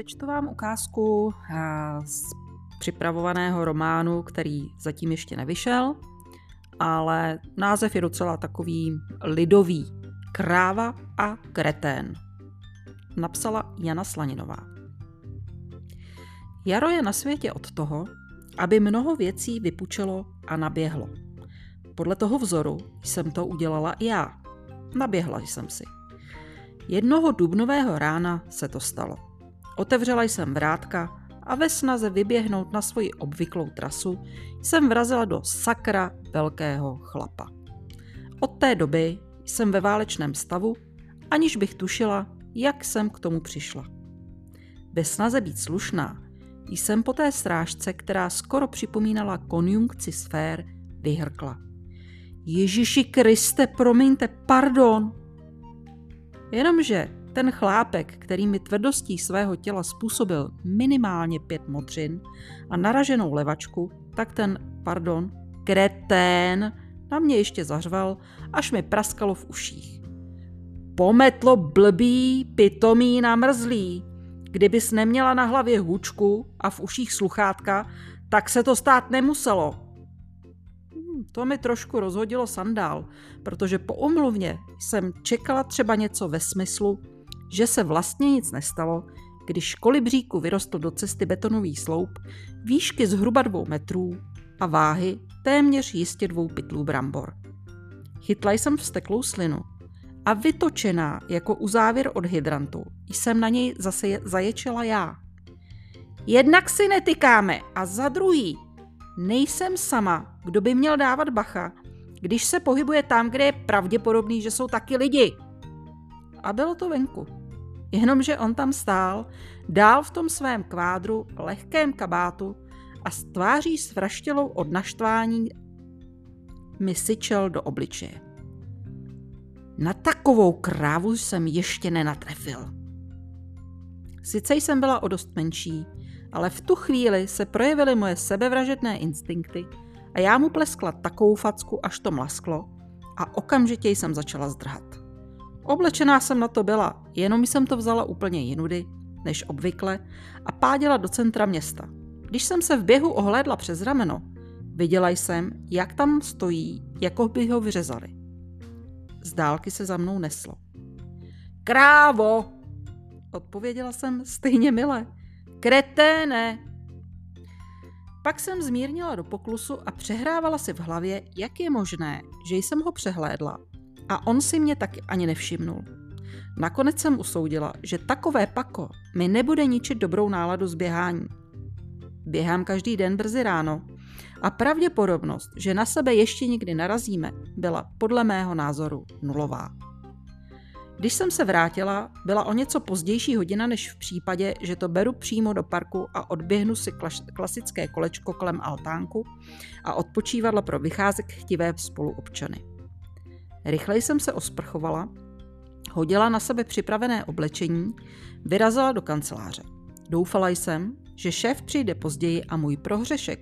Přečtu vám ukázku z připravovaného románu, který zatím ještě nevyšel, ale název je docela takový lidový. Kráva a kretén. Napsala Jana Slaninová. Jaro je na světě od toho, aby mnoho věcí vypučelo a naběhlo. Podle toho vzoru jsem to udělala i já. Naběhla jsem si. Jednoho dubnového rána se to stalo. Otevřela jsem vrátka a ve snaze vyběhnout na svoji obvyklou trasu jsem vrazila do sakra velkého chlapa. Od té doby jsem ve válečném stavu, aniž bych tušila, jak jsem k tomu přišla. Ve snaze být slušná jsem po té strážce, která skoro připomínala konjunkci sfér, vyhrkla. Ježíši Kriste, promiňte, pardon. Jenomže ten chlápek, který mi tvrdostí svého těla způsobil minimálně pět modřin a naraženou levačku, tak ten, pardon, kretén na mě ještě zařval, až mi praskalo v uších. Pometlo blbý, pitomý, namrzlý. Kdybys neměla na hlavě hůčku a v uších sluchátka, tak se to stát nemuselo. Hmm, to mi trošku rozhodilo sandál, protože po omluvně jsem čekala třeba něco ve smyslu, že se vlastně nic nestalo, když kolibříku vyrostl do cesty betonový sloup výšky zhruba dvou metrů a váhy téměř jistě dvou pytlů brambor. Chytla jsem vsteklou slinu a vytočená jako uzávěr od hydrantu jsem na něj zase zaječela já. Jednak si netykáme a za druhý nejsem sama, kdo by měl dávat bacha, když se pohybuje tam, kde je pravděpodobný, že jsou taky lidi. A bylo to venku. Jenomže on tam stál, dál v tom svém kvádru, lehkém kabátu a s tváří svraštělou od naštvání mi syčel do obličeje. Na takovou krávu jsem ještě nenatrefil. Sice jsem byla o dost menší, ale v tu chvíli se projevily moje sebevražedné instinkty a já mu pleskla takovou facku, až to mlasklo a okamžitě jsem začala zdrhat. Oblečená jsem na to byla, jenom jsem to vzala úplně jinudy, než obvykle, a páděla do centra města. Když jsem se v běhu ohlédla přes rameno, viděla jsem, jak tam stojí, jako by ho vyřezali. Z dálky se za mnou neslo. Krávo! Odpověděla jsem stejně mile. Kreténe! Pak jsem zmírnila do poklusu a přehrávala si v hlavě, jak je možné, že jsem ho přehlédla a on si mě taky ani nevšimnul. Nakonec jsem usoudila, že takové pako mi nebude ničit dobrou náladu z běhání. Běhám každý den brzy ráno a pravděpodobnost, že na sebe ještě nikdy narazíme, byla podle mého názoru nulová. Když jsem se vrátila, byla o něco pozdější hodina než v případě, že to beru přímo do parku a odběhnu si klasické kolečko kolem altánku a odpočívadla pro vycházek chtivé spoluobčany. Rychleji jsem se osprchovala, hodila na sebe připravené oblečení, vyrazila do kanceláře. Doufala jsem, že šéf přijde později a můj prohřešek,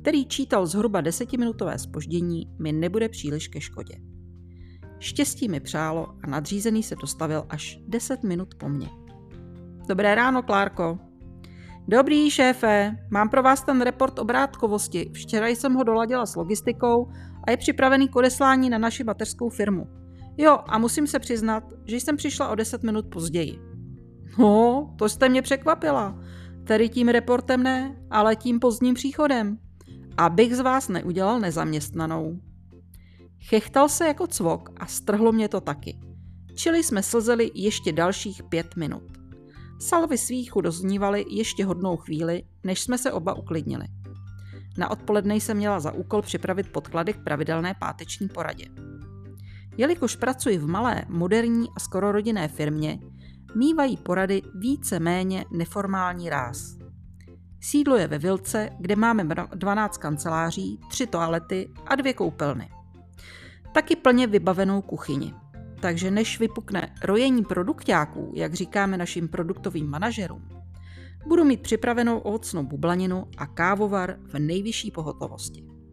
který čítal zhruba desetiminutové spoždění, mi nebude příliš ke škodě. Štěstí mi přálo a nadřízený se dostavil až 10 minut po mně. Dobré ráno, Klárko. Dobrý, šéfe, mám pro vás ten report obrátkovosti. Včera jsem ho doladila s logistikou a je připravený k odeslání na naši mateřskou firmu. Jo, a musím se přiznat, že jsem přišla o 10 minut později. No, to jste mě překvapila. Tedy tím reportem ne, ale tím pozdním příchodem. Abych z vás neudělal nezaměstnanou. Chechtal se jako cvok a strhlo mě to taky. Čili jsme slzeli ještě dalších pět minut. Salvy svíchu doznívaly ještě hodnou chvíli, než jsme se oba uklidnili. Na odpoledne jsem měla za úkol připravit podklady k pravidelné páteční poradě. Jelikož pracuji v malé, moderní a skoro rodinné firmě, mývají porady více méně neformální ráz. Sídlo je ve Vilce, kde máme 12 kanceláří, 3 toalety a dvě koupelny. Taky plně vybavenou kuchyni. Takže než vypukne rojení produktáků, jak říkáme našim produktovým manažerům, budu mít připravenou ovocnou bublaninu a kávovar v nejvyšší pohotovosti.